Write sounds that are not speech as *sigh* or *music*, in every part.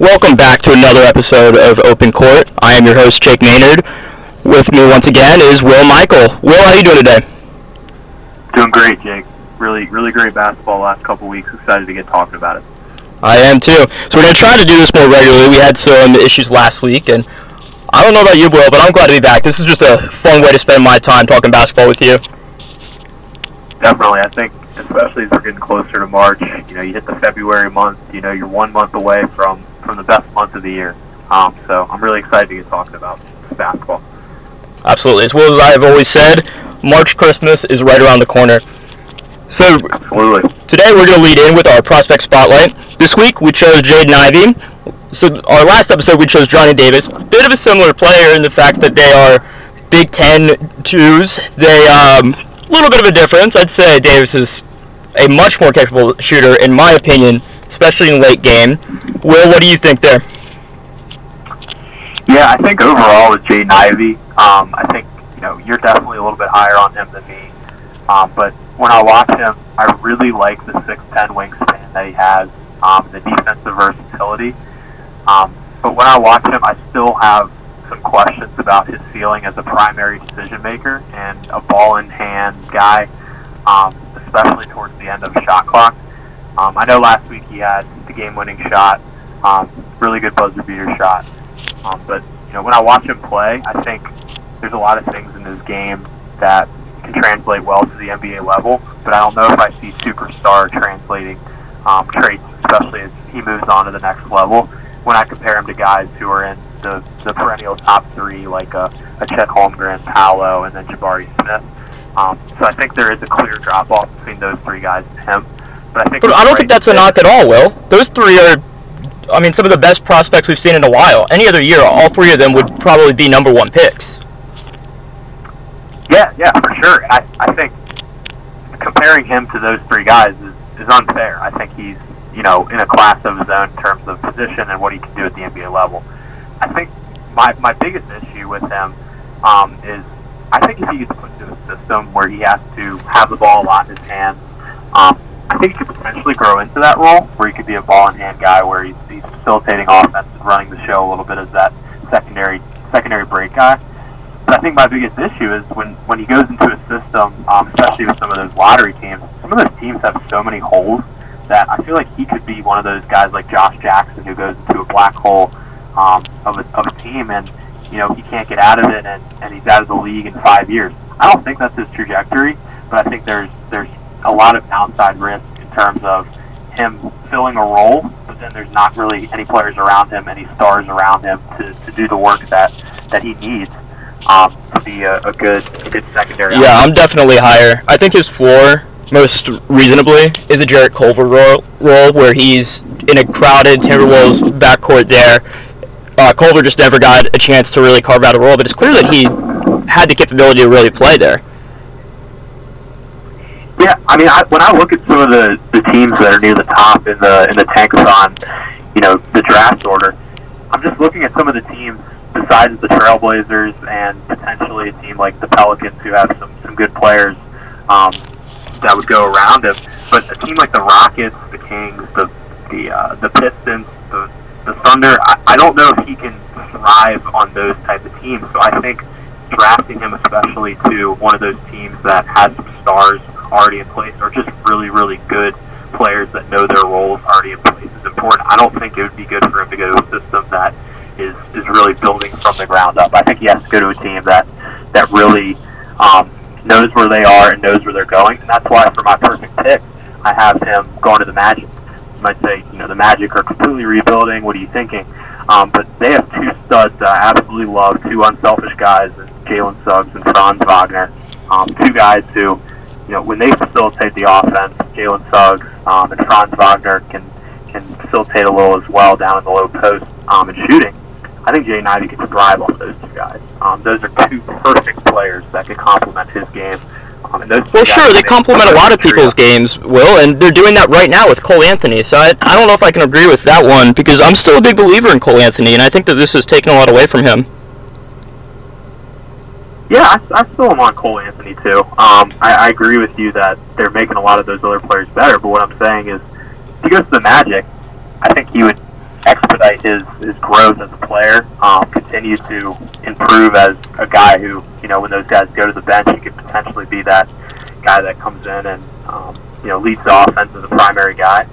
Welcome back to another episode of Open Court. I am your host, Jake Maynard. With me once again is Will Michael. Will, how are you doing today? Doing great, Jake. Really, really great basketball last couple weeks. Excited to get talking about it. I am too. So we're going to try to do this more regularly. We had some issues last week, and I don't know about you, Will, but I'm glad to be back. This is just a fun way to spend my time talking basketball with you. Definitely. I think, especially as we're getting closer to March, you know, you hit the February month, you know, you're one month away from, from the best month of the year. Um, so I'm really excited to get talking about basketball. Absolutely. As well as I have always said, March Christmas is right around the corner. So Absolutely. today we're going to lead in with our prospect spotlight. This week we chose Jaden Ivey. So our last episode we chose Johnny Davis. Bit of a similar player in the fact that they are Big Ten twos. They um, a little bit of a difference. I'd say Davis is a much more capable shooter in my opinion, especially in late game. Will, what do you think there? Yeah, I think overall with Jaden Ivey, um, I think you know you're definitely a little bit higher on him than me. Um, but when I watch him, I really like the 6'10 wingspan that he has, um, the defensive versatility. Um, but when I watch him, I still have some questions about his ceiling as a primary decision maker and a ball in hand guy, um, especially towards the end of shot clock. Um, I know last week he had the game winning shot, um, really good buzzer beater shot. Um, but you know, when I watch him play, I think there's a lot of things in his game that can translate well to the NBA level. But I don't know if I see superstar translating um, traits, especially as he moves on to the next level. When I compare him to guys who are in the, the perennial top three, like a, a Chet Holmgren, Paolo, and then Jabari Smith. Um, so I think there is a clear drop off between those three guys and him. But I think But I don't think that's a knock at all, Will. Those three are, I mean, some of the best prospects we've seen in a while. Any other year, all three of them would probably be number one picks. Yeah, yeah, for sure. I, I think comparing him to those three guys is, is unfair. I think he's, you know, in a class of his own in terms of position and what he can do at the NBA level. I think my, my biggest issue with him um, is I think if he gets put into a system where he has to have the ball a lot in his hands, um, I think he could potentially grow into that role where he could be a ball in hand guy where he's, he's facilitating offense and running the show a little bit as that secondary secondary break guy. But I think my biggest issue is when, when he goes into a system, um, especially with some of those lottery teams, some of those teams have so many holes that I feel like he could be one of those guys like Josh Jackson who goes into a black hole um, of, a, of a team and, you know, he can't get out of it and, and he's out of the league in five years. I don't think that's his trajectory, but I think there's there's a lot of downside risk in terms of him filling a role, but then there's not really any players around him, any stars around him to, to do the work that, that he needs um, to be a, a good a good secondary. Yeah, I'm definitely higher. I think his floor, most reasonably, is a Jarrett Culver role, role where he's in a crowded Timberwolves backcourt there. Uh, Culver just never got a chance to really carve out a role, but it's clear that he had the capability to really play there. Yeah, I mean, I, when I look at some of the, the teams that are near the top in the in the tankathon, you know, the draft order, I'm just looking at some of the teams besides the Trailblazers and potentially a team like the Pelicans who have some some good players um, that would go around him. But a team like the Rockets, the Kings, the the uh, the Pistons, the the Thunder, I, I don't know if he can thrive on those type of teams. So I think drafting him, especially to one of those teams that has some stars already in place, or just really, really good players that know their roles already in place, is important. I don't think it would be good for him to go to a system that is is really building from the ground up. I think he has to go to a team that that really um, knows where they are and knows where they're going, and that's why for my perfect pick, I have him going to the Magic. You might say, you know, the Magic are completely rebuilding. What are you thinking? Um, but they have two studs that I absolutely love, two unselfish guys, Jalen Suggs and Franz Wagner. Um, two guys who, you know, when they facilitate the offense, Jalen Suggs um, and Franz Wagner can can facilitate a little as well down in the low post um, and shooting. I think Jaden Ivey could thrive off those two guys. Um, those are two perfect players that could complement his game. Um, and those Well, sure, they complement a lot of people's games, Will, and they're doing that right now with Cole Anthony. So I, I don't know if I can agree with that one because I'm still a big believer in Cole Anthony, and I think that this is taking a lot away from him. Yeah, I, I still am on Cole Anthony too. Um, I, I agree with you that they're making a lot of those other players better. But what I'm saying is, if he goes to the Magic, I think he would expedite his, his growth as a player, um, continue to improve as a guy who, you know, when those guys go to the bench, he could potentially be that guy that comes in and, um, you know, leads the offense as a primary guy.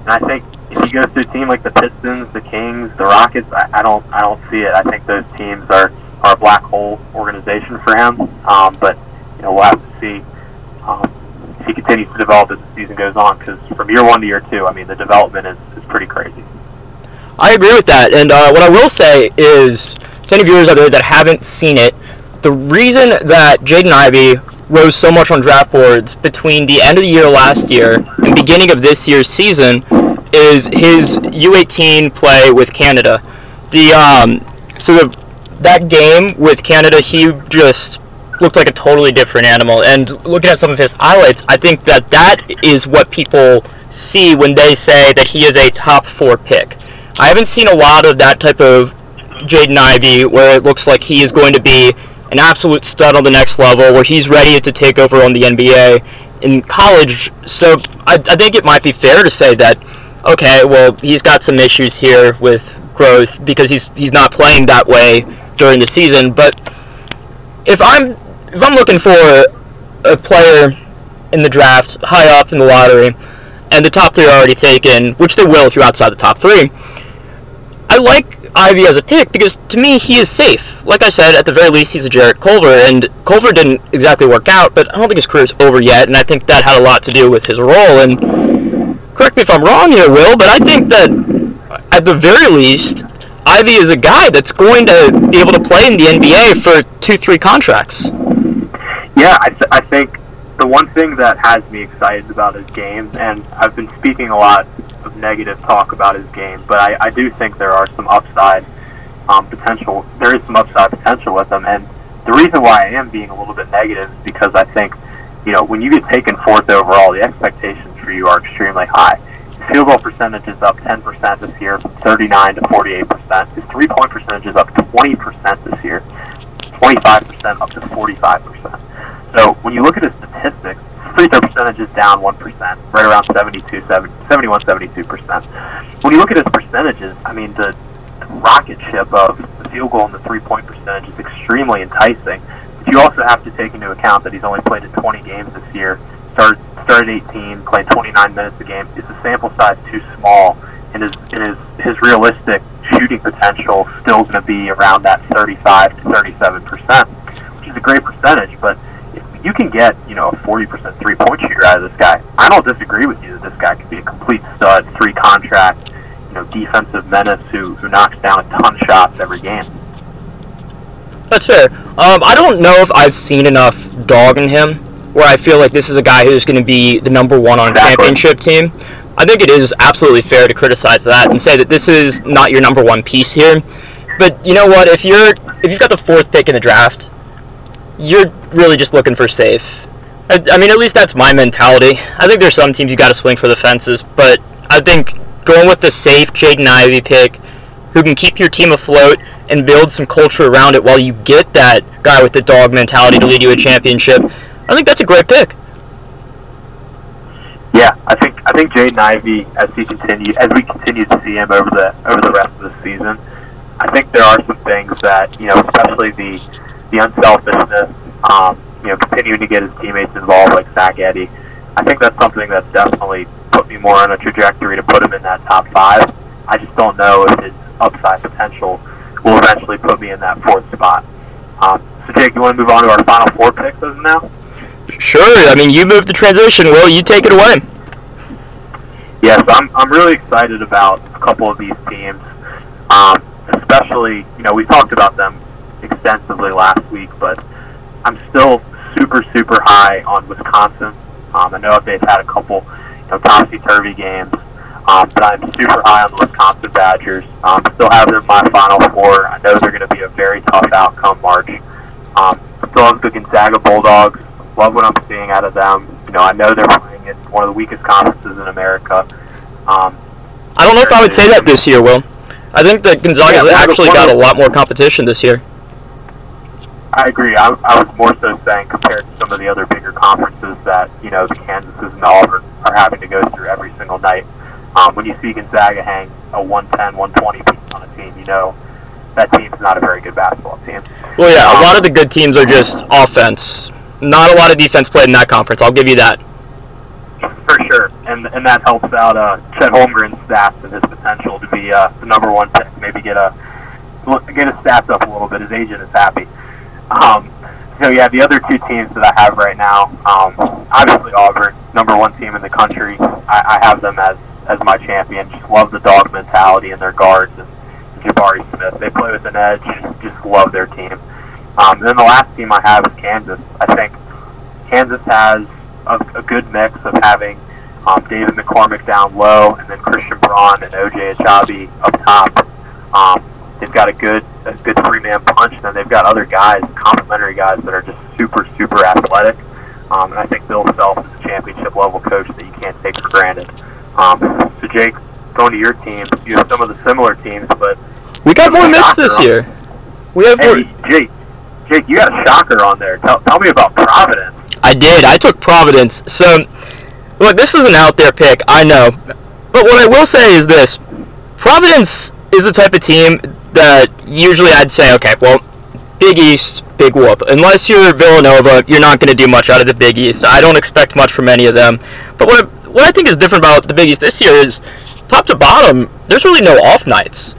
And I think if he goes to a team like the Pistons, the Kings, the Rockets, I, I don't, I don't see it. I think those teams are, a black hole organization for him. Um, but you know, we'll have to see um, if he continues to develop as the season goes on. Because from year one to year two, I mean, the development is, is pretty crazy. I agree with that. And uh, what I will say is, to any viewers out there that haven't seen it, the reason that Jaden Ivey rose so much on draft boards between the end of the year last year and beginning of this year's season is his U18 play with Canada. The um, so the, that game with Canada, he just looked like a totally different animal. And looking at some of his highlights, I think that that is what people see when they say that he is a top four pick. I haven't seen a lot of that type of Jaden Ivey where it looks like he is going to be an absolute stud on the next level, where he's ready to take over on the NBA in college. So I, I think it might be fair to say that, okay, well, he's got some issues here with growth because he's he's not playing that way during the season. But if I'm if I'm looking for a player in the draft high up in the lottery, and the top three are already taken, which they will if you're outside the top three, I like Ivey as a pick because to me he is safe. Like I said, at the very least he's a Jarrett Culver, and Culver didn't exactly work out, but I don't think his career's over yet, and I think that had a lot to do with his role. And correct me if I'm wrong here, Will, but I think that at the very least, Ivey is a guy that's going to be able to play in the NBA for two, three contracts. Yeah, I, th- I think the one thing that has me excited about his game, and I've been speaking a lot of negative talk about his game, but I, I do think there are some upside um, potential. There is some upside potential with him, and the reason why I am being a little bit negative is because I think, you know, when you get taken fourth overall, the expectations for you are extremely high. Field goal percentage is up 10% this year, from 39 to 48%. His three-point percentage is up 20% this year, 25% up to 45%. So when you look at his statistics, free throw percentage is down 1%, right around 72, 71, 72%. When you look at his percentages, I mean, the rocket ship of the field goal and the three-point percentage is extremely enticing. But you also have to take into account that he's only played in 20 games this year, started, started 18, played 29 minutes a game. Is the sample size too small? And his, and his, realistic shooting potential still going to be around that 35 to 37 percent, which is a great percentage, but you can get, you know, a 40% three-point shooter out of this guy. I don't disagree with you that this guy could be a complete stud, three contract, you know, defensive menace who, who knocks down a ton of shots every game. That's fair. Um, I don't know if I've seen enough dog in him where I feel like this is a guy who's going to be the number one on a championship team. I think it is absolutely fair to criticize that and say that this is not your number one piece here. But you know what? If you're if you've got the fourth pick in the draft you're really just looking for safe. I, I mean, at least that's my mentality. I think there's some teams you got to swing for the fences, but I think going with the safe Jaden Ivey pick, who can keep your team afloat and build some culture around it while you get that guy with the dog mentality to lead you a championship, I think that's a great pick. Yeah, I think I think Jaden Ivey, as he continue as we continue to see him over the over the rest of the season, I think there are some things that you know, especially the the unselfishness, um, you know, continuing to get his teammates involved like Zach Edey. I think that's something that's definitely put me more on a trajectory to put him in that top five. I just don't know if his upside potential will eventually put me in that fourth spot. Um, so, Jake, you want to move on to our final four picks as now? Sure. I mean, you moved the transition. Will you take it away? Yes, I'm. I'm really excited about a couple of these teams, um, especially you know we talked about them extensively last week, but I'm still super, super high on Wisconsin. Um, I know they've had a couple you know, topsy-turvy games, um, but I'm super high on the Wisconsin Badgers. Um, still have them in my Final Four. I know they're going to be a very tough outcome March. Um, still have the Gonzaga Bulldogs. Love what I'm seeing out of them. You know, I know they're playing in one of the weakest conferences in America. Um, I don't know if I would say that this year, Will. I think that Gonzaga yeah, actually got a lot more competition this year. I agree. I, I was more so saying compared to some of the other bigger conferences that you know the Kansases and Auburn are having to go through every single night. Um, when you see Gonzaga hang a 110, 120 piece on a team, you know that team's not a very good basketball team. Well, yeah, a lot of the good teams are just offense. Not a lot of defense played in that conference. I'll give you that. For sure, and and that helps out uh, Chet Holmgren's stats and his potential to be uh, the number one pick. Maybe get a get his stats up a little bit. His agent is happy. Um, so yeah, the other two teams that I have right now, um, obviously Auburn, number one team in the country. I, I have them as as my champion. Just love the dog mentality and their guards and Jabari Smith. They play with an edge. Just love their team. Um, and then the last team I have is Kansas. I think Kansas has a, a good mix of having um, David McCormack down low, and then Christian Braun and OJ Agbaji up top. Um, they've got a good, a good three-man punch, and then they've got other guys, complementary guys that are just super, super athletic. Um, and I think Bill Self is a championship level coach that you can't take for granted. Um, so Jake, going to your team, you have some of the similar teams, but we got more mix this year. We have hey, more. Jake, Jake, you got a shocker on there. Tell, tell me about Providence. I did. I took Providence. So, look, this is an out there pick. I know, but what I will say is this: Providence is the type of team that usually I'd say, okay, well, Big East, big whoop. Unless you're Villanova, you're not going to do much out of the Big East. I don't expect much from any of them. But what I, what I think is different about the Big East this year is, top to bottom, there's really no off nights.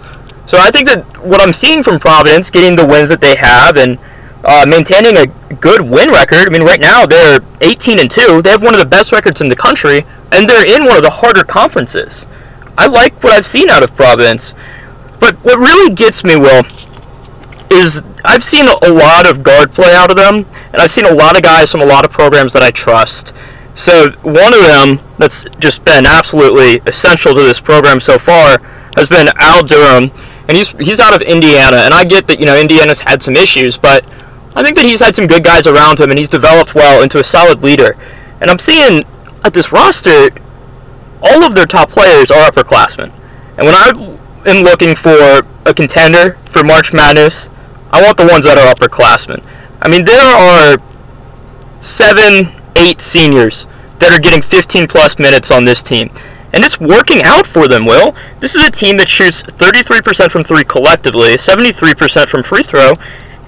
So I think that what I'm seeing from Providence, getting the wins that they have, and uh, maintaining a good win record. I mean, right now they're 18 and two. They have one of the best records in the country, and they're in one of the harder conferences. I like what I've seen out of Providence. But what really gets me, Will, is I've seen a lot of guard play out of them, and I've seen a lot of guys from a lot of programs that I trust. So one of them that's just been absolutely essential to this program so far has been Al Durham, and he's he's out of Indiana. And I get that you know Indiana's had some issues, but I think that he's had some good guys around him, and he's developed well into a solid leader. And I'm seeing at this roster, all of their top players are upperclassmen. And when I am looking for a contender for March Madness, I want the ones that are upperclassmen. I mean, there are seven, eight seniors that are getting 15 plus minutes on this team. And it's working out for them, Will. This is a team that shoots 33% from three collectively, 73% from free throw,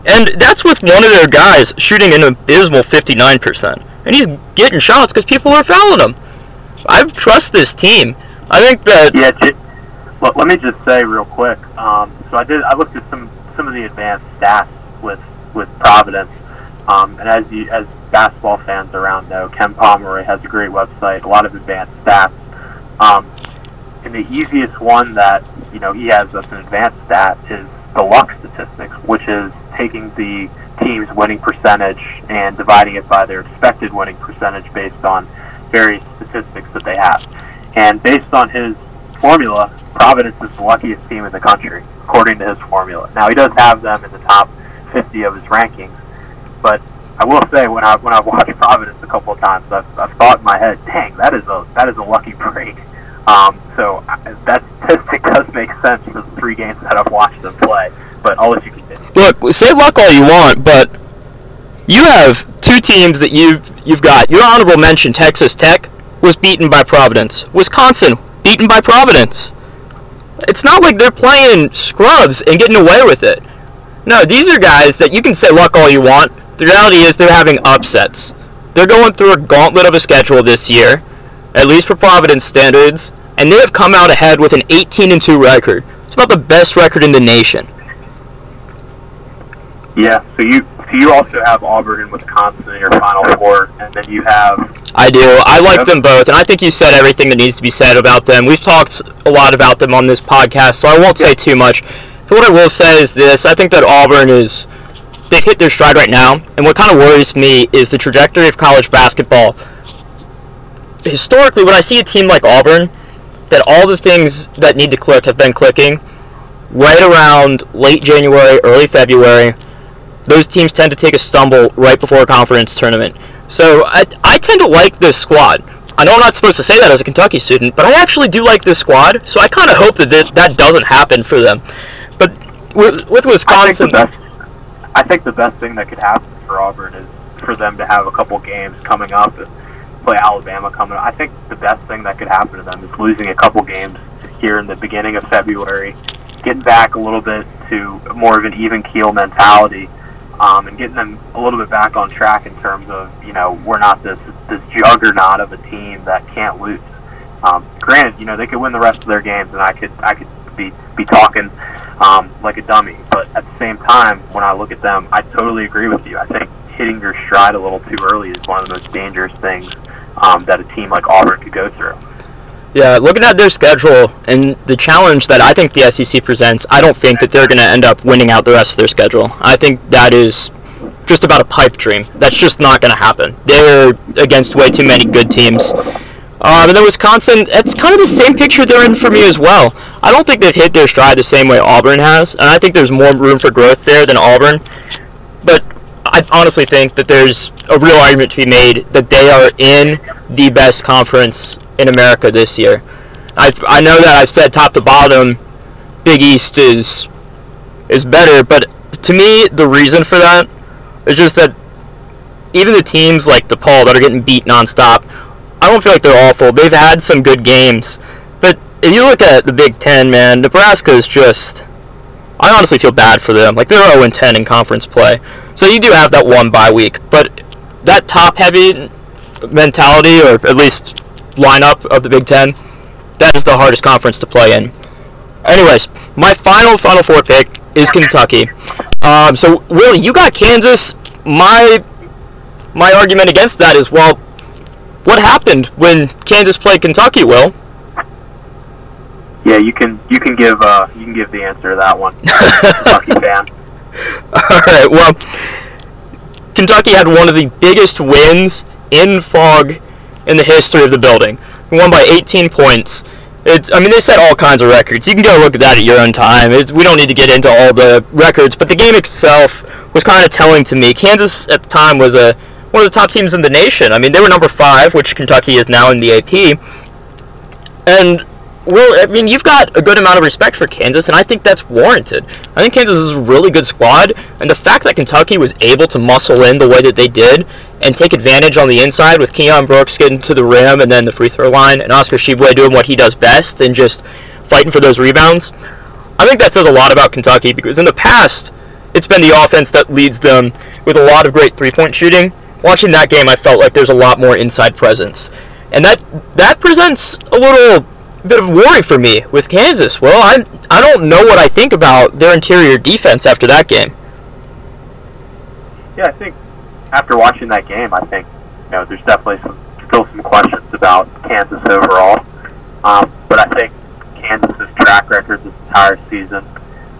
and that's with one of their guys shooting an abysmal 59%. And he's getting shots because people are fouling him. I trust this team. I think that. Yeah, j- well, let me just say real quick. Um, so I did. I looked at some some of the advanced stats with with Providence, um, and as you as basketball fans around know, Ken Pomeroy has a great website, a lot of advanced stats. Um, and the easiest one that you know he has as an advanced stat is the luck statistics, which is taking the team's winning percentage and dividing it by their expected winning percentage based on various statistics that they have. And based on his formula, Providence is the luckiest team in the country, according to his formula. Now he does have them in the top 50 of his rankings, but I will say when I when I've watched *laughs* Providence a couple of times, I've, I've thought in my head, dang, that is a that is a lucky break. Um, so that statistic *laughs* does make sense for the three games that I've watched them play. But I'll let you continue. Look, say luck all you want, but you have two teams that you've you've got. Your honorable mention, Texas Tech, was beaten by Providence. Wisconsin, beaten by Providence. It's not like they're playing scrubs and getting away with it. No, these are guys that you can say luck all you want. The reality is they're having upsets. They're going through a gauntlet of a schedule this year, at least for Providence standards, and they have come out ahead with an 18 and 2 record. It's about the best record in the nation. Yeah, so you so you also have Auburn and Wisconsin in your Final Four, and then you have. I do. I like them both, and I think you said everything that needs to be said about them. We've talked a lot about them on this podcast, so I won't say too much. But what I will say is this: I think that Auburn is they've hit their stride right now, and what kind of worries me is the trajectory of college basketball. Historically, when I see a team like Auburn, that all the things that need to click have been clicking right around late January, early February those teams tend to take a stumble right before a conference tournament. So I, I tend to like this squad. I know I'm not supposed to say that as a Kentucky student, but I actually do like this squad. So I kind of hope that this, that doesn't happen for them. But with, with Wisconsin, I think, best, I think, the best thing that could happen for Auburn is for them to have a couple games coming up play Alabama coming. I think the best thing that could happen to them is losing a couple games here in the beginning of February, getting back a little bit to more of an even keel mentality, um, and getting them a little bit back on track in terms of you know we're not this this juggernaut of a team that can't lose. Um, granted, you know they could win the rest of their games, and I could I could be be talking um, like a dummy. But at the same time, when I look at them, I totally agree with you. I think hitting your stride a little too early is one of the most dangerous things um, that a team like Auburn could go through. Yeah, looking at their schedule and the challenge that I think the SEC presents, I don't think that they're going to end up winning out the rest of their schedule. I think that is just about a pipe dream. That's just not going to happen. They're against way too many good teams. Um, and then Wisconsin, it's kind of the same picture they're in for me as well. I don't think they've hit their stride the same way Auburn has, and I think there's more room for growth there than Auburn. But I honestly think that there's a real argument to be made that they are in the best conference in America this year. I I know that I've said top to bottom, Big East is is better, but to me the reason for that is just that even the teams like DePaul that are getting beat nonstop, I don't feel like they're awful. They've had some good games, but if you look at the Big Ten, man, Nebraska is just. I honestly feel bad for them. Like they're 0 10 in conference play, so you do have that one bye week, but that top-heavy mentality, or at least lineup of the Big Ten, that is the hardest conference to play in. Anyways, my final Final Four pick is Kentucky. Um, so Willie, you got Kansas. My my argument against that is well, what happened when Kansas played Kentucky? Will Yeah, you can you can give uh, you can give the answer to that one, *laughs* Kentucky fan. All right. Well, Kentucky had one of the biggest wins in Phog in the history of the building. We won by 18 points. It's, I mean, they set all kinds of records. You can go look at that at your own time. It, we don't need to get into all the records, but the game itself was kind of telling to me. Kansas at the time was a one of the top teams in the nation. I mean, they were number five, which Kentucky is now in the AP. And well, I mean, you've got a good amount of respect for Kansas, and I think that's warranted. I think Kansas is a really good squad, and the fact that Kentucky was able to muscle in the way that they did and take advantage on the inside with Keion Brooks getting to the rim and then the free throw line, and Oscar Tshiebwe doing what he does best and just fighting for those rebounds. I think that says a lot about Kentucky because in the past, it's been the offense that leads them with a lot of great three-point shooting. Watching that game, I felt like there's a lot more inside presence, and that that presents a little bit of worry for me with Kansas. Well, I I don't know what I think about their interior defense after that game. Yeah, I think after watching that game, I think you know there's definitely some still some questions about Kansas overall. Um, but I think Kansas's track record this entire season,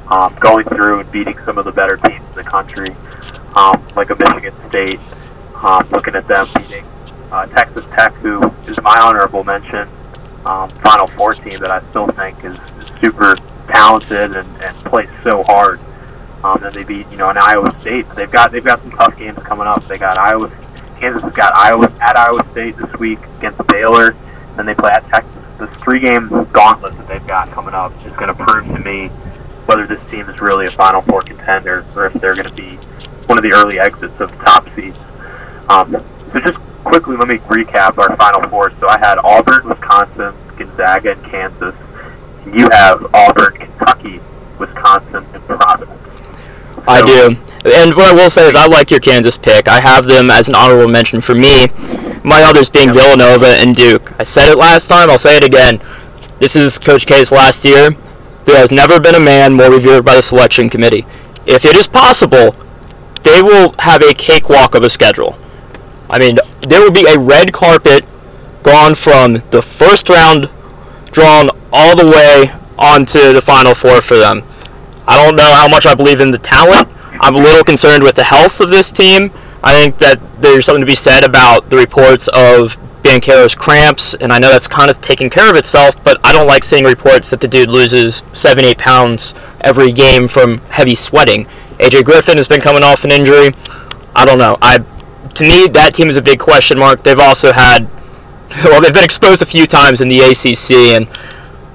um, going through and beating some of the better teams in the country, um, like a Michigan State, um, looking at them beating uh, Texas Tech, who is my honorable mention, um, Final Four team that I still think is, super talented and, and plays so hard. Um, then they beat you know an Iowa State. They've got they've got some tough games coming up. They got Iowa. Kansas has got Iowa at Iowa State this week against Baylor. Then they play at Texas. This three-game gauntlet that they've got coming up is going to prove to me whether this team is really a Final Four contender or if they're going to be one of the early exits of the top seeds. Um, so just quickly, let me recap our Final Four. So I had Auburn, Wisconsin, Gonzaga, and Kansas. You have Auburn, Kentucky, Wisconsin, and Providence. I do. And what I will say is I like your Kansas pick. I have them as an honorable mention for me. My others being Villanova and Duke. I said it last time, I'll say it again. This is Coach K's last year. There has never been a man more revered by the selection committee. If it is possible, they will have a cakewalk of a schedule. I mean, there will be a red carpet gone from the first round drawn all the way onto the final four for them. I don't know how much I believe in the talent. I'm a little concerned with the health of this team. I think that there's something to be said about the reports of Banchero's cramps, and I know that's kind of taking care of itself, but I don't like seeing reports that the dude loses 7, 8 pounds every game from heavy sweating. AJ Griffin has been coming off an injury. I don't know. I, to me, that team is a big question mark. They've also had, *laughs* well, they've been exposed a few times in the ACC, and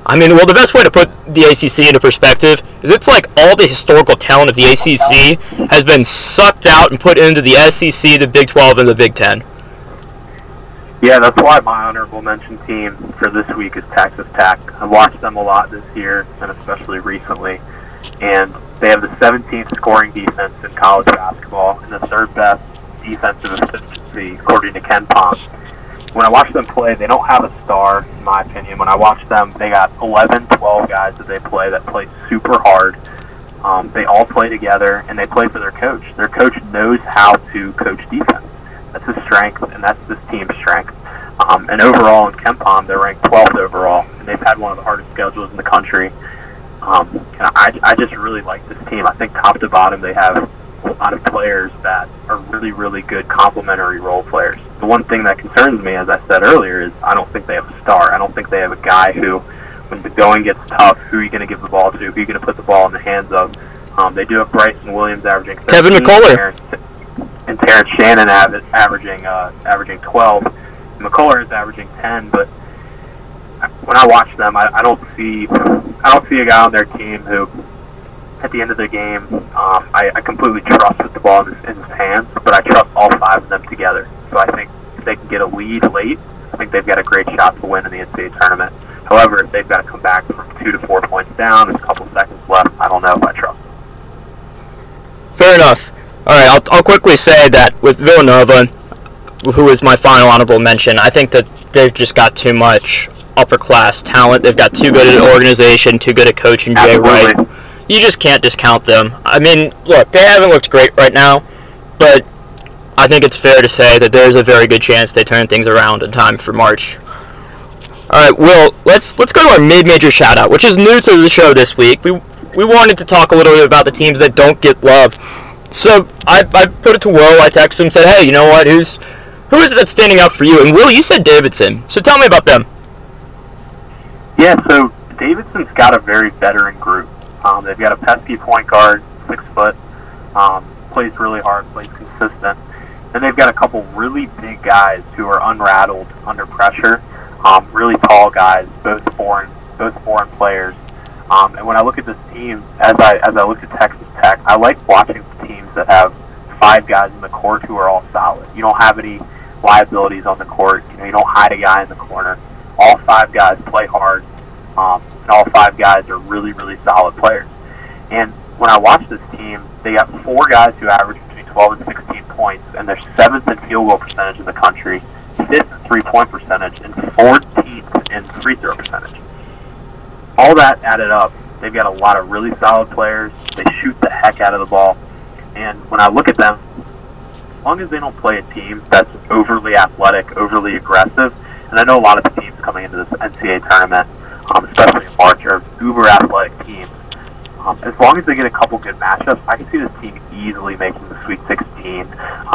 I mean, well, the best way to put the ACC into perspective is it's like all the historical talent of the ACC has been sucked out and put into the SEC, the Big 12, and the Big 10. Yeah, that's why my honorable mention team for this week is Texas Tech. I've watched them a lot this year, and especially recently. And they have the 17th scoring defense in college basketball and the third best defensive efficiency, according to KenPom. When I watch them play, they don't have a star, in my opinion. When I watch them, they got 11, 12 guys that they play that play super hard. Um, they all play together, and they play for their coach. Their coach knows how to coach defense. That's his strength, and that's this team's strength. Um, and overall in KenPom, they're ranked 12th overall, and they've had one of the hardest schedules in the country. Um, and I, I just really like this team. I think top to bottom, they have a lot of players that are really, really good complementary role players. The one thing that concerns me, as I said earlier, is I don't think they have a star. I don't think they have a guy who, when the going gets tough, who are you going to give the ball to? Who are you going to put the ball in the hands of? Um, they do have Bryson Williams averaging 13, Kevin McCullar and Terrence Shannon av- averaging uh, averaging 12. McCullar is averaging 10, but when I watch them, I, I don't see I don't see a guy on their team who, at the end of the game, um, I, I completely trust with the ball in his, in his hands, but I trust all five of them together. So I think if they can get a lead late, I think they've got a great shot to win in the NCAA tournament. However, if they've got to come back from two to four points down, there's a couple seconds left. I don't know if I trust them. Fair enough. All right, I'll, I'll quickly say that with Villanova, who is my final honorable mention, I think that they've just got too much upper class talent. They've got too good an organization, too good a coach in Jay Wright. You just can't discount them. I mean, look, they haven't looked great right now, but I think it's fair to say that there's a very good chance they turn things around in time for March. All right, Will, let's let's go to our mid-major shout-out, which is new to the show this week. We we wanted to talk a little bit about the teams that don't get love. So I, I put it to Will. I texted him, said, "Hey, you know what? Who's who is it that's standing out for you?" And Will, you said Davidson. So tell me about them. Yeah, so Davidson's got a very veteran group. Um, they've got a pesky point guard, six foot, um, plays really hard, plays consistent, and they've got a couple really big guys who are unrattled under pressure. Um, really tall guys, both foreign, both foreign players. Um, and when I look at this team, as I as I look at Texas Tech, I like watching teams that have five guys in the court who are all solid. You don't have any liabilities on the court. You know, you don't hide a guy in the corner. All five guys play hard, um, and all five guys are really, really solid players. And when I watch this team, they got four guys who average between 12 and 16 points, and they're seventh in field goal percentage in the country, fifth in three-point percentage, and 14th in free throw percentage. All that added up, they've got a lot of really solid players. They shoot the heck out of the ball, and when I look at them, as long as they don't play a team that's overly athletic, overly aggressive, and I know a lot of the teams coming into this NCAA tournament, um, especially in March, are uber athletic teams. Um, as long as they get a couple good matchups, I can see this team easily making the Sweet 16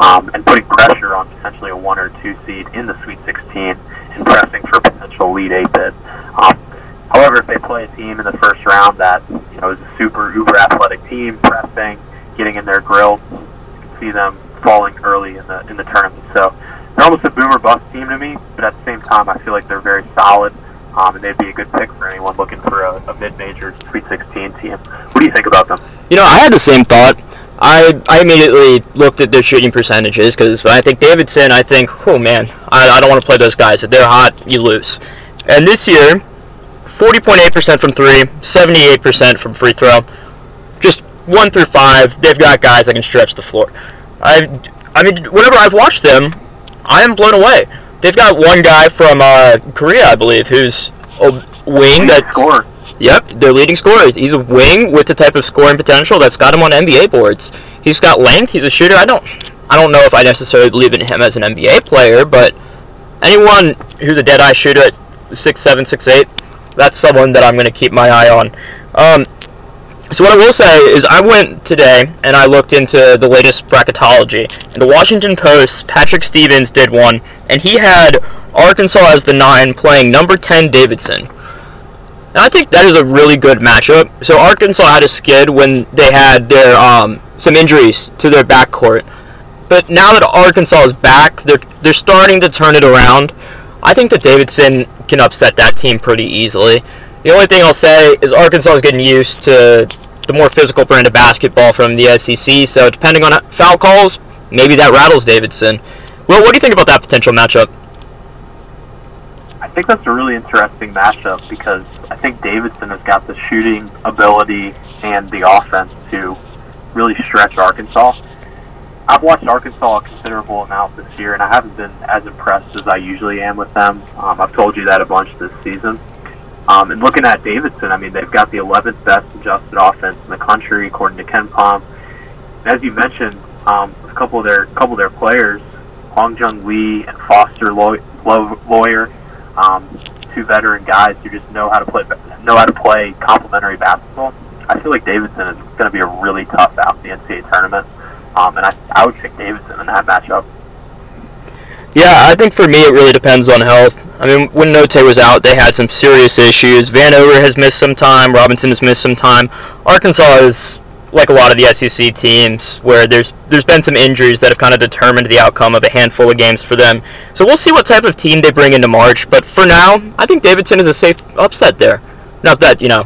um, and putting pressure on potentially a one or two seed in the Sweet 16 and pressing for a potential Elite Eight bid. Um, however, if they play a team in the first round that you know is a super uber athletic team, pressing, getting in their grill, see them falling early in the in the tournament. So they're almost a boomer bust team to me, but at the same time, I feel like they're very solid, um, and they'd be a good pick for anyone looking for a, a mid-major Sweet 16 team. What do you think about them? You know, I had the same thought. I I immediately looked at their shooting percentages because I think Davidson, I think, oh man, I, I don't want to play those guys. If they're hot, you lose. And this year, 40.8% from three, 78% from free throw. Just one through five, they've got guys that can stretch the floor. I I mean, whenever I've watched them, I am blown away. They've got one guy from uh, Korea, I believe, who's a wing that score. Yep, their leading scorer. He's a wing with the type of scoring potential that's got him on NBA boards. He's got length. He's a shooter. I don't, I don't know if I necessarily believe in him as an NBA player, but anyone who's a dead-eye shooter at six seven, six eight, that's someone that I'm going to keep my eye on. Um, so what I will say is I went today and I looked into the latest bracketology. In the Washington Post, Patrick Stevens did one, and he had Arkansas as the nine playing number 10 Davidson. And I think that is a really good matchup. So Arkansas had a skid when they had their um, some injuries to their backcourt. But now that Arkansas is back, they're they're starting to turn it around. I think that Davidson can upset that team pretty easily. The only thing I'll say is Arkansas is getting used to the more physical brand of basketball from the SEC. So depending on foul calls, maybe that rattles Davidson. Well, what do you think about that potential matchup? I think that's a really interesting matchup because I think Davidson has got the shooting ability and the offense to really stretch Arkansas. I've watched Arkansas a considerable amount this year, and I haven't been as impressed as I usually am with them. Um, I've told you that a bunch this season. Um, and looking at Davidson, I mean, they've got the 11th best adjusted offense in the country, according to KenPom. And as you mentioned, um, a couple of their couple of their players, Hyunjung Lee and Foster Loyer, um, two veteran guys who just know how to play know how to play complementary basketball. I feel like Davidson is going to be a really tough out in the NCAA tournament, um, and I, I would pick Davidson in that matchup. Yeah, I think for me it really depends on health. I mean, when Notae was out, they had some serious issues. Vanover has missed some time. Robinson has missed some time. Arkansas is like a lot of the SEC teams, where there's there's been some injuries that have kind of determined the outcome of a handful of games for them. So we'll see what type of team they bring into March. But for now, I think Davidson is a safe upset there. Not that you know,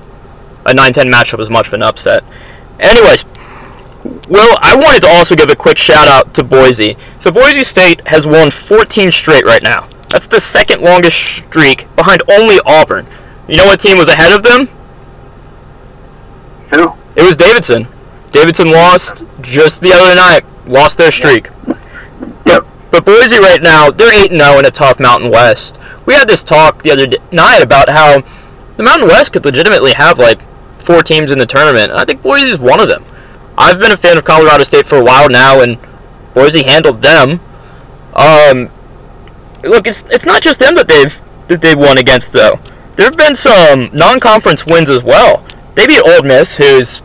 a 9-10 matchup is much of an upset. Anyways, well, I wanted to also give a quick shout out to Boise. So Boise State has won 14 straight right now. That's the second longest streak behind only Auburn. You know what team was ahead of them? Who? It was Davidson. Davidson lost just the other night. Lost their streak. Yep. But Boise right now, they're 8 0 in a tough Mountain West. We had this talk the other night about how the Mountain West could legitimately have like four teams in the tournament, and I think Boise is one of them. I've been a fan of Colorado State for a while now, and Boise handled them. Um, look, it's it's not just them that they've that they've won against though. There have been some non-conference wins as well. They beat Ole Miss, who's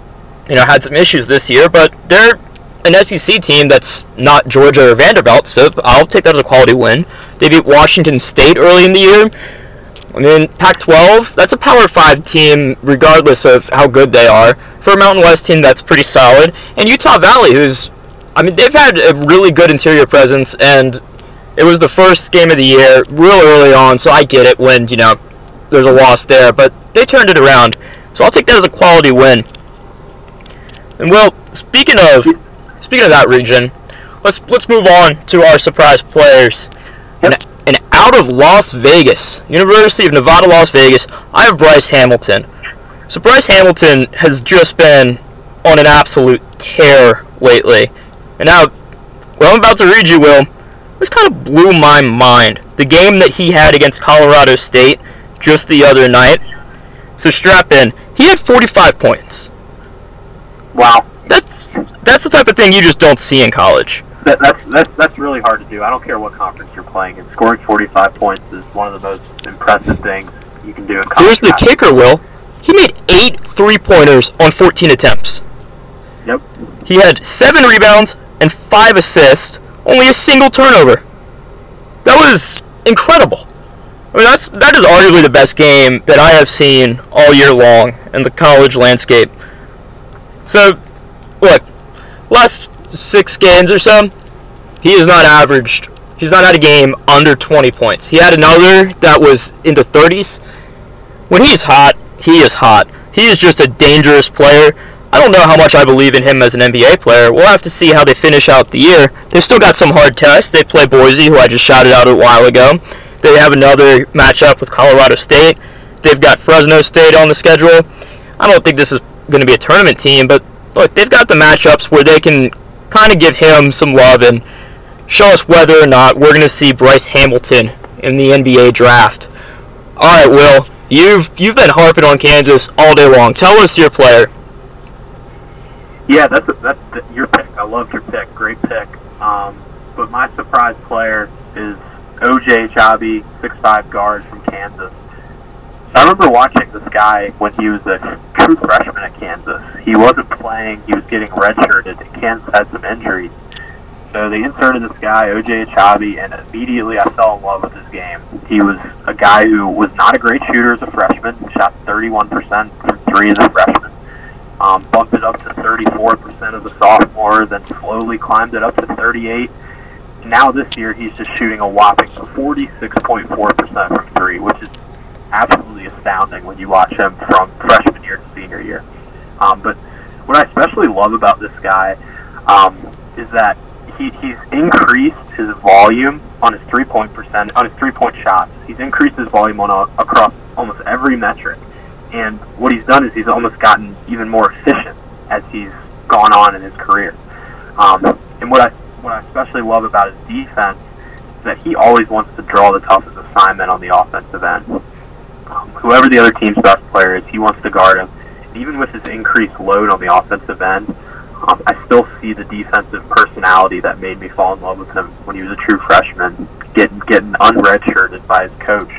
you know had some issues this year, but they're an SEC team that's not Georgia or Vanderbilt, so I'll take that as a quality win. They beat Washington State early in the year. I mean, Pac-12, that's a Power 5 team regardless of how good they are. For a Mountain West team, that's pretty solid. And Utah Valley, who's, I mean, they've had a really good interior presence, and it was the first game of the year real early on, so I get it when, you know, there's a loss there, but they turned it around. So I'll take that as a quality win. And well, speaking of speaking of that region, let's let's move on to our surprise players. Yep. And, and out of Las Vegas, University of Nevada, Las Vegas, I have Bryce Hamilton. So Bryce Hamilton has just been on an absolute tear lately. And now, what I'm about to read you, Will, this kind of blew my mind. The game that he had against Colorado State just the other night. So strap in. He had 45 points. Wow. That's that's the type of thing you just don't see in college. That, that's that's that's really hard to do. I don't care what conference you're playing, and scoring 45 points is one of the most impressive things you can do in college. Here's the kicker, Will. He made eight three-pointers on 14 attempts. Yep. He had seven rebounds and five assists, only a single turnover. That was incredible. I mean, that's that is arguably the best game that I have seen all year long in the college landscape. So, look, last six games or so, he has not averaged. He's not had a game under 20 points. He had another that was in the 30s. When he's hot, he is hot. He is just a dangerous player. I don't know how much I believe in him as an NBA player. We'll have to see how they finish out the year. They've still got some hard tests. They play Boise, who I just shouted out a while ago. They have another matchup with Colorado State. They've got Fresno State on the schedule. I don't think this is going to be a tournament team, but look, they've got the matchups where they can kind of give him some love and show us whether or not we're going to see Bryce Hamilton in the NBA draft. All right, Will, you've you've been harping on Kansas all day long. Tell us your player. Yeah, that's a, that's the, your pick. I love your pick. Great pick. Um, but my surprise player is OJ Agbaji, six-five guard from Kansas. I remember watching this guy when he was a true freshman at Kansas. He wasn't playing; he was getting redshirted. Kansas had some injuries, so they inserted this guy, OJ Agbaji, and immediately I fell in love with his game. He was a guy who was not a great shooter as a freshman, shot 31% from three as a freshman, um, bumped it up to 34% as a sophomore, then slowly climbed it up to 38. Now this year he's just shooting a whopping 46.4% from three, which is absolutely astounding when you watch him from freshman year to senior year. Um, but what I especially love about this guy um, is that he, he's increased his volume on his three point percent on his three point shots. He's increased his volume on a, across almost every metric, and what he's done is he's almost gotten even more efficient as he's gone on in his career. Um, and what I what I especially love about his defense is that he always wants to draw the toughest assignment on the offensive end. Um, whoever the other team's best player is, he wants to guard him. And even with his increased load on the offensive end, um, I still see the defensive personality that made me fall in love with him when he was a true freshman, getting getting unredshirted by his coach,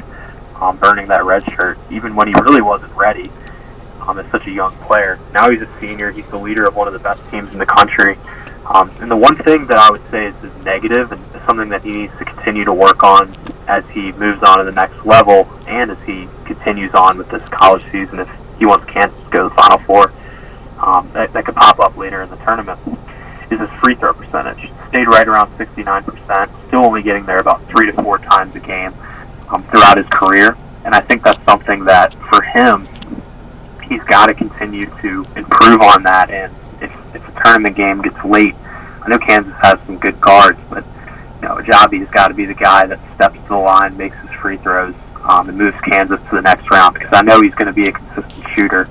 um, burning that red shirt, even when he really wasn't ready um, as such a young player. Now he's a senior. He's the leader of one of the best teams in the country. Um, and the one thing that I would say is, is negative and something that he needs to continue to work on as he moves on to the next level and as he continues on with this college season if he wants Kansas to go to the Final Four um, that, that could pop up later in the tournament is his free throw percentage. Stayed right around 69%, still only getting there about three to four times a game um, throughout his career. And I think that's something that for him, he's got to continue to improve on that. And if, if the tournament game gets late, I know Kansas has some good guards, but you know, Agbaji's got to be the guy that steps to the line, makes his free throws, um, and moves Kansas to the next round because I know he's going to be a consistent shooter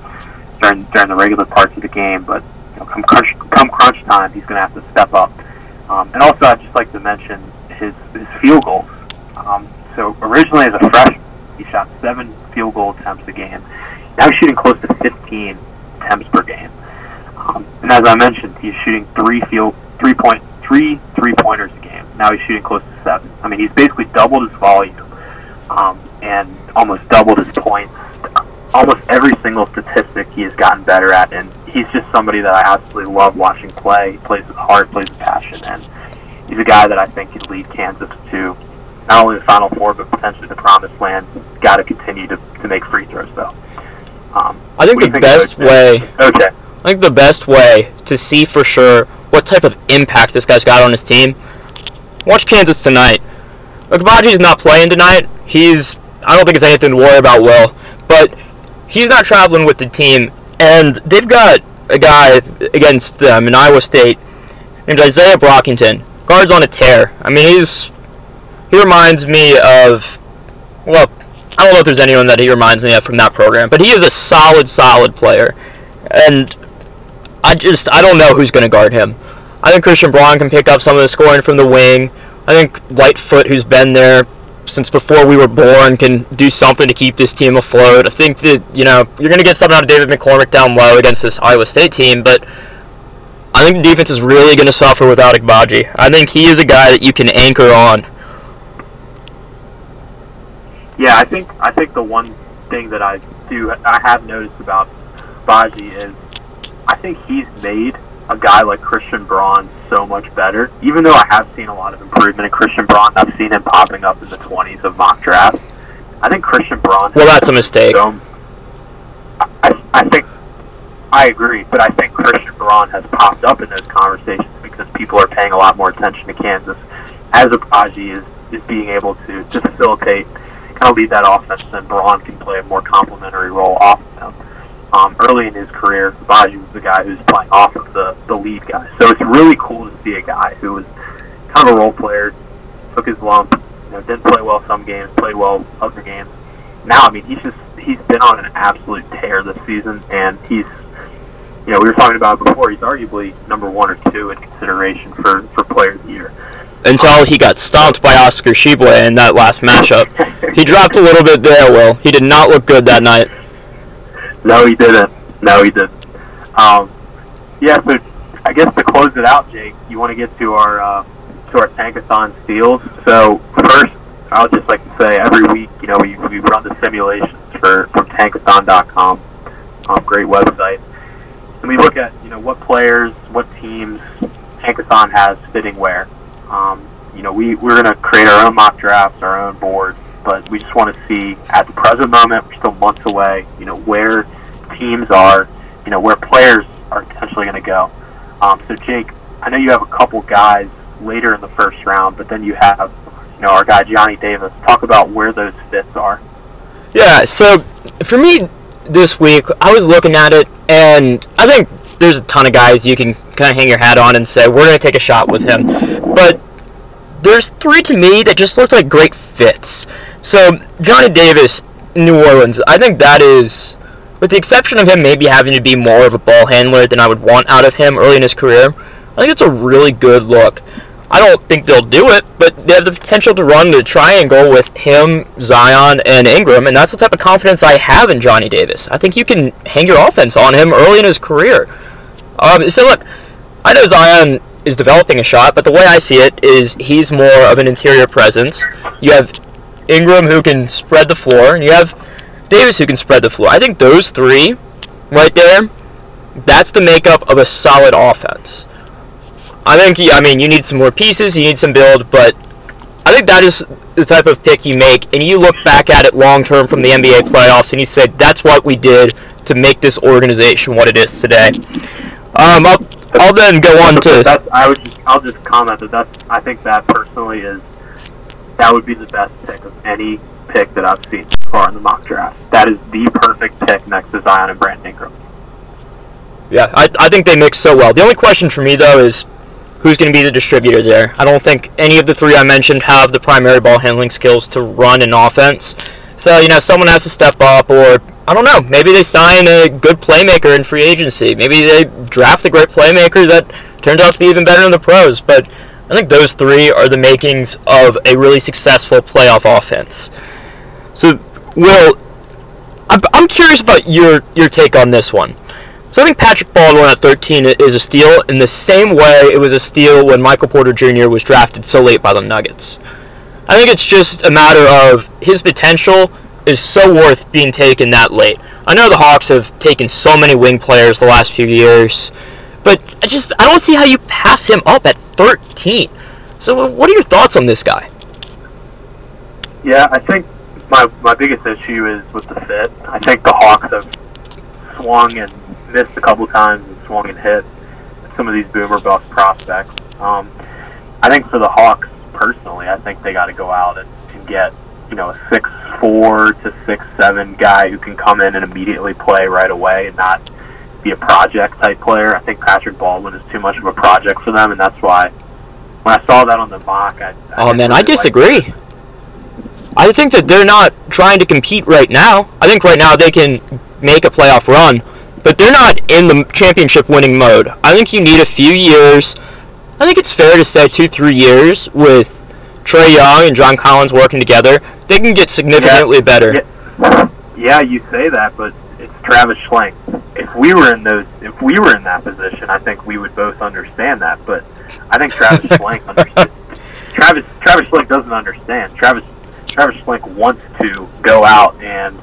during during the regular parts of the game, but you know, come crunch come crunch time, he's going to have to step up. Um, and also, I'd just like to mention his his field goals. Um, so originally, as a freshman, he shot seven field goal attempts a game. Now he's shooting close to 15 attempts per game. Um, and as I mentioned, he's shooting three field three point three three pointers a game. Now he's shooting close to seven. I mean, he's basically doubled his volume um, and almost doubled his points almost every single statistic he has gotten better at, and he's just somebody that I absolutely love watching play. He plays with heart, plays with passion, and he's a guy that I think could lead Kansas to not only the Final Four, but potentially the Promised Land. Got to continue to, to make free throws, though. Um, I think the think best way. Okay. I think the best way to see for sure what type of impact this guy's got on his team. Watch Kansas tonight. is not playing tonight. He's. I don't think it's anything to worry about. Will, but he's not traveling with the team, and they've got a guy against them in Iowa State named Izaiah Brockington. Guards on a tear. I mean, he's he reminds me of well, I don't know if there's anyone that he reminds me of from that program, but he is a solid, solid player, and I just I don't know who's going to guard him. I think Christian Braun can pick up some of the scoring from the wing. I think Lightfoot, who's been there, since before we were born can do something to keep this team afloat. I think that, you know, you're going to get something out of David McCormack down low against this Iowa State team, but I think the defense is really going to suffer without Agbaji. I think he is a guy that you can anchor on. Yeah, I think I think the one thing that I do I have noticed about Baji is I think he's made a guy like Christian Braun so much better. Even though I have seen a lot of improvement in Christian Braun, I've seen him popping up in the 20s of mock drafts. I think Christian Braun. Well, that's a mistake. So, I, I think I agree, but I think Christian Braun has popped up in those conversations because people are paying a lot more attention to Kansas as Agbaji is is being able to to facilitate, kind of lead that offense, and Braun can play a more complementary role off of them um, early in his career, Baji was the guy who was playing off of the, the lead guy. So it's really cool to see a guy who was kind of a role player, took his lump, you know, didn't play well some games, played well other games. Now, I mean, he's just he's been on an absolute tear this season, and he's you know we were talking about it before. He's arguably number one or two in consideration for for player of the year. Until he got stomped by Oscar Tshiebwe in that last matchup. *laughs* he dropped a little bit there, Will. He did not look good that night. No, he didn't. No, he didn't. Um, yeah, so I guess to close it out, Jake, you want to get to our uh, to our Tankathon steals. So first, I would just like to say every week, you know, we, we run the simulations for from Tankathon.com, um, great website, and we look at you know what players, what teams Tankathon has fitting where. Um, you know, we we're gonna create our own mock drafts, our own boards, but we just want to see at the present moment, we're still months away, you know, where teams are, you know, where players are potentially going to go. Um, so, Jake, I know you have a couple guys later in the first round, but then you have, you know, our guy Johnny Davis. Talk about where those fits are. Yeah, so for me this week, I was looking at it, and I think there's a ton of guys you can kind of hang your hat on and say we're going to take a shot with him. But there's three to me that just look like great fits. So Johnny Davis, New Orleans, I think that is, with the exception of him maybe having to be more of a ball handler than I would want out of him early in his career, I think it's a really good look. I don't think they'll do it, but they have the potential to run the triangle with him, Zion, and Ingram, and that's the type of confidence I have in Johnny Davis. I think you can hang your offense on him early in his career. Um, so look, I know Zion is developing a shot, but the way I see it is he's more of an interior presence. You have Ingram who can spread the floor, and you have Davis who can spread the floor. I think those three right there, that's the makeup of a solid offense. I think, I mean, you need some more pieces, you need some build, but I think that is the type of pick you make, and you look back at it long term from the NBA playoffs, and you say, that's what we did to make this organization what it is today. Um, I'll, I'll then go on to. That's, I would just, I'll just comment that that's, I think that personally is, that would be the best pick of any pick that I've seen so far in the mock draft. That is the perfect pick next to Zion and Brandon Ingram. Yeah, I, I think they mix so well. The only question for me, though, is who's going to be the distributor there. I don't think any of the three I mentioned have the primary ball handling skills to run an offense. So, you know, someone has to step up, or I don't know, maybe they sign a good playmaker in free agency. Maybe they draft a great playmaker that turns out to be even better in the pros. But I think those three are the makings of a really successful playoff offense. So, Will, I'm curious about your, your take on this one. So I think Patrick Baldwin at 13 is a steal in the same way it was a steal when Michael Porter Jr. was drafted so late by the Nuggets. I think it's just a matter of his potential is so worth being taken that late. I know the Hawks have taken so many wing players the last few years, but I just I don't see how you pass him up at 13. So what are your thoughts on this guy? Yeah, I think my my biggest issue is with the fit. I think the Hawks have swung and missed a couple times and swung and hit some of these boomer bust prospects. Um, I think for the Hawks personally, I think they got to go out and, and get you know a six four to six seven guy who can come in and immediately play right away and not be a project type player. I think Patrick Baldwin is too much of a project for them, and that's why when I saw that on the mock, I, I oh man, really I disagree. Like I think that they're not trying to compete right now. I think right now they can make a playoff run, but they're not in the championship winning mode. I think you need a few years. I think it's fair to say two, three years with Trae Young and John Collins working together. They can get significantly yeah, better. Yeah, yeah, you say that, but it's Travis Schlenk. If we were in those, if we were in that position, I think we would both understand that. But I think Travis *laughs* Schlenk understands. Travis Travis Schlenk doesn't understand. Travis Travis Schlenk wants to go out and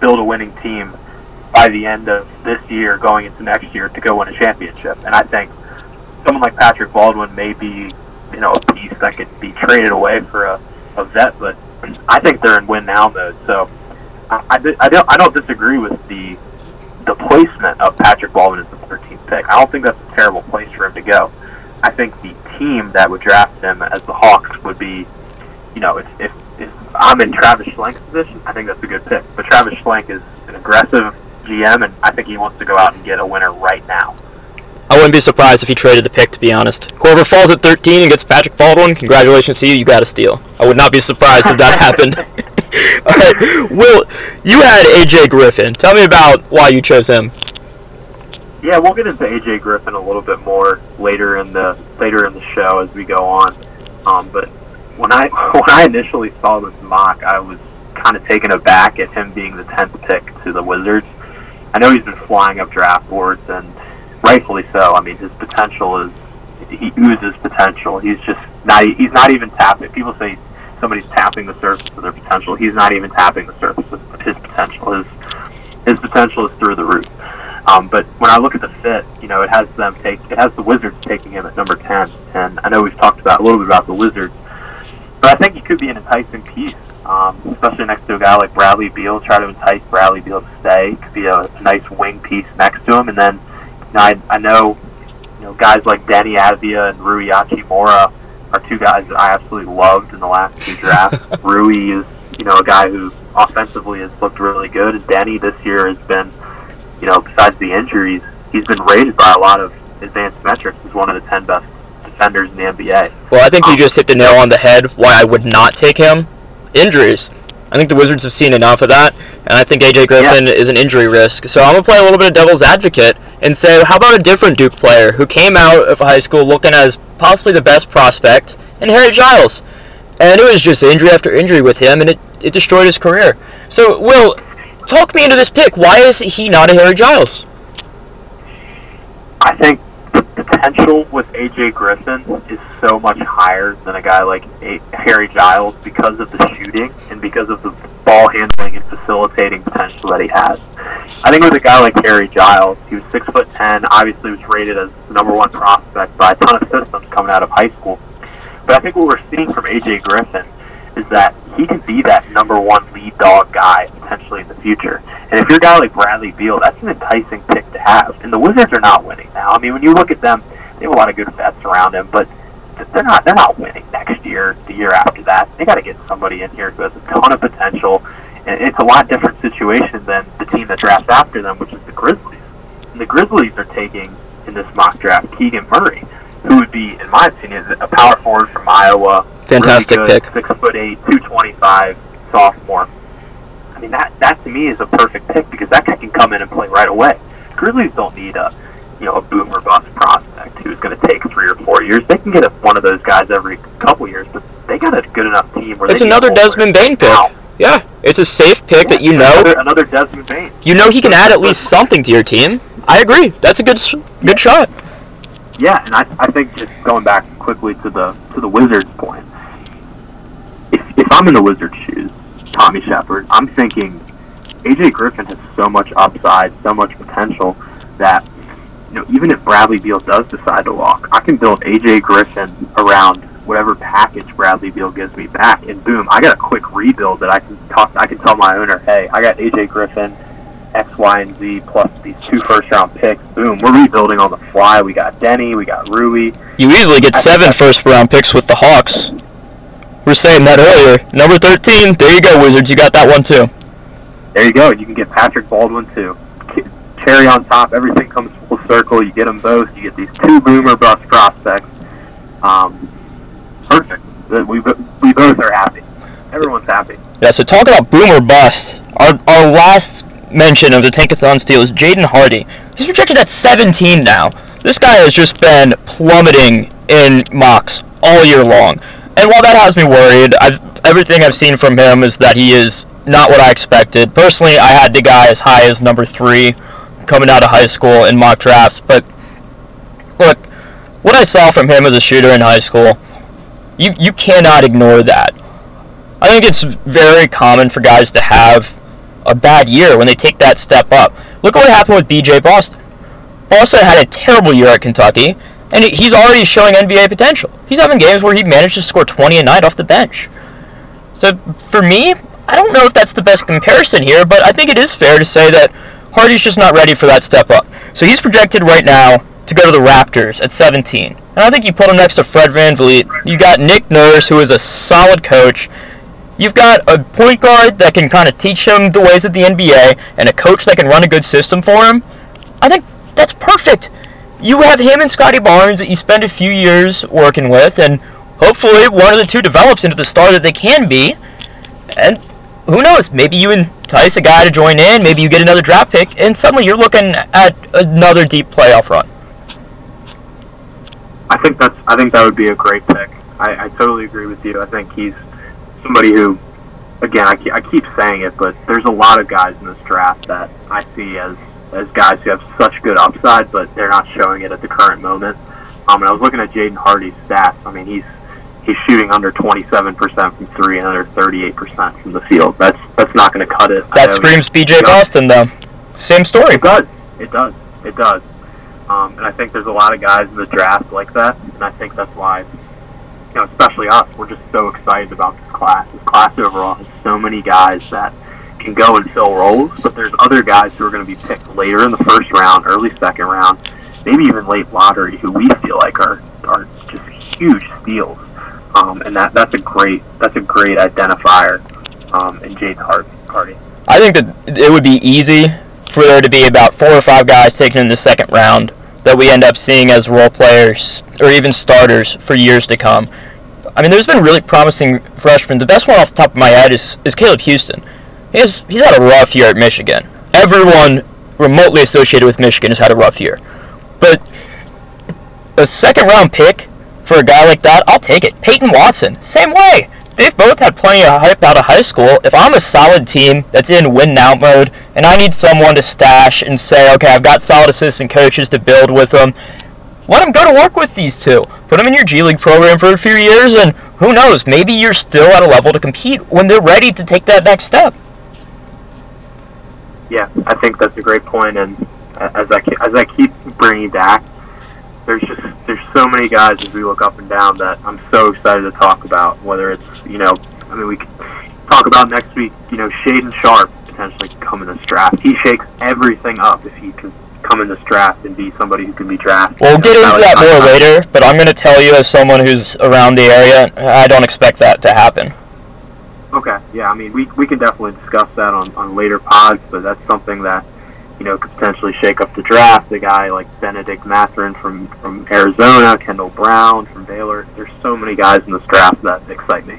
build a winning team by the end of this year, going into next year, to go win a championship. And I think someone like Patrick Baldwin may be, you know, a piece that could be traded away for a, a vet, but I think they're in win now mode. So I, I, I don't I don't disagree with the the placement of Patrick Baldwin as the 13th pick. I don't think that's a terrible place for him to go. I think the team that would draft him as the Hawks would be, you know, if if, if I'm in Travis Schlenk's position, I think that's a good pick. But Travis Schlenk is an aggressive GM, and I think he wants to go out and get a winner right now. I wouldn't be surprised if he traded the pick, to be honest. Whoever falls at 13 and gets Patrick Baldwin, congratulations to you, you got a steal. I would not be surprised if that happened. *laughs* All right, Will, you had AJ Griffin. Tell me about why you chose him. Yeah, we'll get into AJ Griffin a little bit more later in the later in the show as we go on. Um, but when I *laughs* when I initially saw this mock, I was kind of taken aback at him being the 10th pick to the Wizards. I know he's been flying up draft boards, and rightfully so. I mean, his potential is he oozes potential. He's just not he's not even tapping. People say somebody's tapping the surface of their potential. He's not even tapping the surface of his potential. His his potential is through the roof. Um, but when I look at the fit, you know, it has them take it has the Wizards taking him at number ten, and I know we've talked about a little bit about the Wizards, but I think he could be an enticing piece um, especially next to a guy like Bradley Beal. Try to entice Bradley Beal to stay. Could be a, a nice wing piece next to him. And then know, I, I know you know guys like Deni Avdija and Rui Hachimura are two guys that I absolutely loved in the last two drafts. *laughs* Rui is you know a guy who offensively has looked really good, and Deni this year has been you know besides the injuries he's been rated by a lot of advanced metrics as one of the 10 best defenders in the NBA. Well, I think you Um, just hit the nail on the head why I would not take him. Injuries. I think the Wizards have seen enough of that, and I think AJ Griffin is an injury risk. So I'm going to play a little bit of devil's advocate and say, how about a different Duke player who came out of high school looking as possibly the best prospect, and Harry Giles. And it was just injury after injury with him, and it, it destroyed his career. So, Will, talk me into this pick. Why is he not a Harry Giles? I think potential with AJ Griffin is so much higher than a guy like a- Harry Giles because of the shooting and because of the ball handling and facilitating potential that he has. I think with a guy like Harry Giles, he was six foot ten, obviously was rated as the number one prospect by a ton of systems coming out of high school. But I think what we're seeing from AJ Griffin is that he can be that number one lead dog guy potentially in the future. And if you're a guy like Bradley Beal, that's an enticing pick to have. And the Wizards are not winning now. I mean, when you look at them, they have a lot of good vets around him, but they're not they're not winning next year, the year after that. They got to get somebody in here who has a ton of potential. And it's a lot different situation than the team that drafts after them, which is the Grizzlies. And the Grizzlies are taking in this mock draft Keegan Murray, who would be, in my opinion, a power forward from Iowa. Fantastic really good, pick. Six foot eight, two twenty five, sophomore. I mean that that to me is a perfect pick because that guy can come in and play right away. Grizzlies don't need a you know a boomer bust prospect who's going to take three or four years. They can get a, one of those guys every couple years, but they got a good enough team where It's another Desmond Bane pick. Yeah, it's a safe pick that you know another, another Desmond Bane. You know he can add at *laughs* least something to your team. I agree. That's a good sh- good shot. Yeah, and I, I think just going back quickly to the to the Wizards point, if if I'm in the Wizards' shoes, Tommy Sheppard, I'm thinking AJ Griffin has so much upside, so much potential that you know even if Bradley Beal does decide to walk, I can build AJ Griffin around whatever package Bradley Beal gives me back, and boom, I got a quick rebuild that I can talk. I can tell my owner, hey, I got AJ Griffin. X, Y, and Z plus these two first round picks. Boom, we're rebuilding on the fly. We got Deni, we got Rui. You easily get I seven first round picks with the Hawks. We are saying that earlier. Number 13. There you go, Wizards. You got that one too. There you go. You can get Patrick Baldwin too. Cherry on top. Everything comes full circle. You get them both. You get these two boomer bust prospects. Um, perfect. We we both are happy. Everyone's happy. Yeah. So talk about boomer bust. Our our last mention of the Tankathon steal is Jaden Hardy. He's projected at 17 now. This guy has just been plummeting in mocks all year long. And while that has me worried, I've, everything I've seen from him is that he is not what I expected. Personally, I had the guy as high as number three coming out of high school in mock drafts. But look, what I saw from him as a shooter in high school, you you cannot ignore that. I think it's very common for guys to have a bad year when they take that step up. Look at what happened with BJ Boston. Boston had a terrible year at Kentucky, and he's already showing NBA potential. He's having games where he managed to score 20 a night off the bench. So for me, I don't know if that's the best comparison here, but I think it is fair to say that Hardy's just not ready for that step up. So he's projected right now to go to the Raptors at 17. And I think you put him next to Fred VanVleet. You got Nick Nurse, who is a solid coach. You've got a point guard that can kind of teach him the ways of the NBA, and a coach that can run a good system for him. I think that's perfect. You have him and Scottie Barnes that you spend a few years working with, and hopefully one of the two develops into the star that they can be. And who knows? Maybe you entice a guy to join in. Maybe you get another draft pick, and suddenly you're looking at another deep playoff run. I think that's. I think that would be a great pick. I, I totally agree with you. I think he's somebody who, again, I, I keep saying it, but there's a lot of guys in this draft that I see as as guys who have such good upside, but they're not showing it at the current moment. Um, and I was looking at Jaden Hardy's stats. I mean, he's he's shooting under 27% from three and under 38% from the field. That's that's not going to cut it. That screams BJ Boston, though. Same story. It does. It does. It does. Um, and I think there's a lot of guys in the draft like that, and I think that's why, you know, especially us, we're just so excited about this class. This class overall has so many guys that can go and fill roles, but there's other guys who are going to be picked later in the first round, early second round, maybe even late lottery, who we feel like are are just huge steals. Um, and that that's a great that's a great identifier um, in Jaden Hart- Hardy. I think that it would be easy for there to be about four or five guys taken in the second round that we end up seeing as role players or even starters for years to come. I mean, there's been really promising freshmen. The best one off the top of my head is, is Caleb Houstan. He has, he's had a rough year at Michigan. Everyone remotely associated with Michigan has had a rough year. But a second round pick for a guy like that, I'll take it. Peyton Watson, same way. They've both had plenty of hype out of high school. If I'm a solid team that's in win now mode and I need someone to stash and say, okay, I've got solid assistant coaches to build with them, let them go to work with these two. Put them in your G League program for a few years, and who knows, maybe you're still at a level to compete when they're ready to take that next step. Yeah, I think that's a great point, and as I as I keep bringing back, there's just there's so many guys as we look up and down that I'm so excited to talk about. Whether it's you know, I mean, we can talk about next week. You know, Shaedon Sharpe potentially coming in this draft. He shakes everything up if he can come in this draft and be somebody who can be drafted. We'll get into that more later, but I'm going to tell you as someone who's around the area, I don't expect that to happen. Okay, yeah, I mean, we, we can definitely discuss that on, on later pods, but that's something that you know, could potentially shake up the draft. A guy like Bennedict Mathurin from, from Arizona, Kendall Brown from Baylor. There's so many guys in this draft that excite me.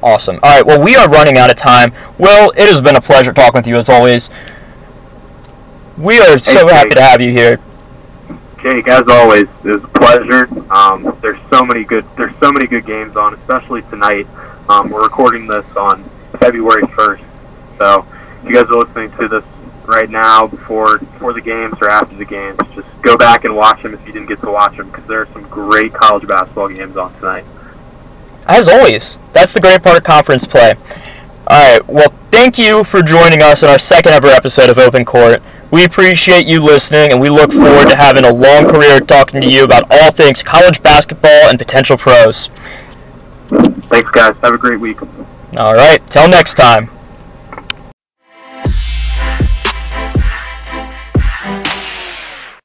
Awesome. All right, well, we are running out of time. Will, it has been a pleasure talking with you as always. We are so happy to have you here. Jake, as always, it was a pleasure. Um, there's so many good there's so many good games on, especially tonight. Um, we're recording this on February 1st, so if you guys are listening to this right now before before the games or after the games. Just go back and watch them if you didn't get to watch them because there are some great college basketball games on tonight. As always, that's the great part of conference play. All right, well, thank you for joining us in our second ever episode of Open Court. We appreciate you listening, and we look forward to having a long career talking to you about all things college basketball and potential pros. Thanks, guys. Have a great week. All right, till next time.